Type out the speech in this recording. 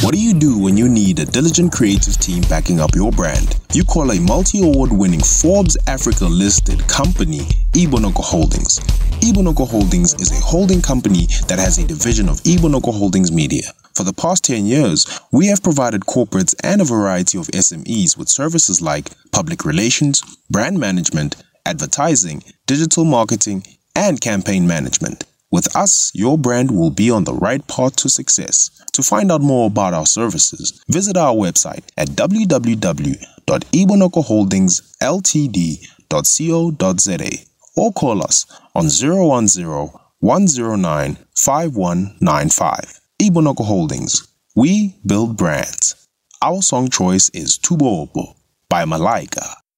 What do you do when you need a diligent creative team backing up your brand? You call a multi award winning Forbes Africa listed company EBonoko Holdings. EBonoko Holdings is a holding company that has a division of EBonoko Holdings Media. For the past 10 years, we have provided corporates and a variety of SMEs with services like public relations, brand management, advertising, digital marketing, and campaign management. With us, your brand will be on the right path to success. To find out more about our services, visit our website at www.ebonokoholdingsltd.co.za or call us on 010 109 5195. EBonoko Holdings. We build brands. Our song choice is Tubobo by Malaika.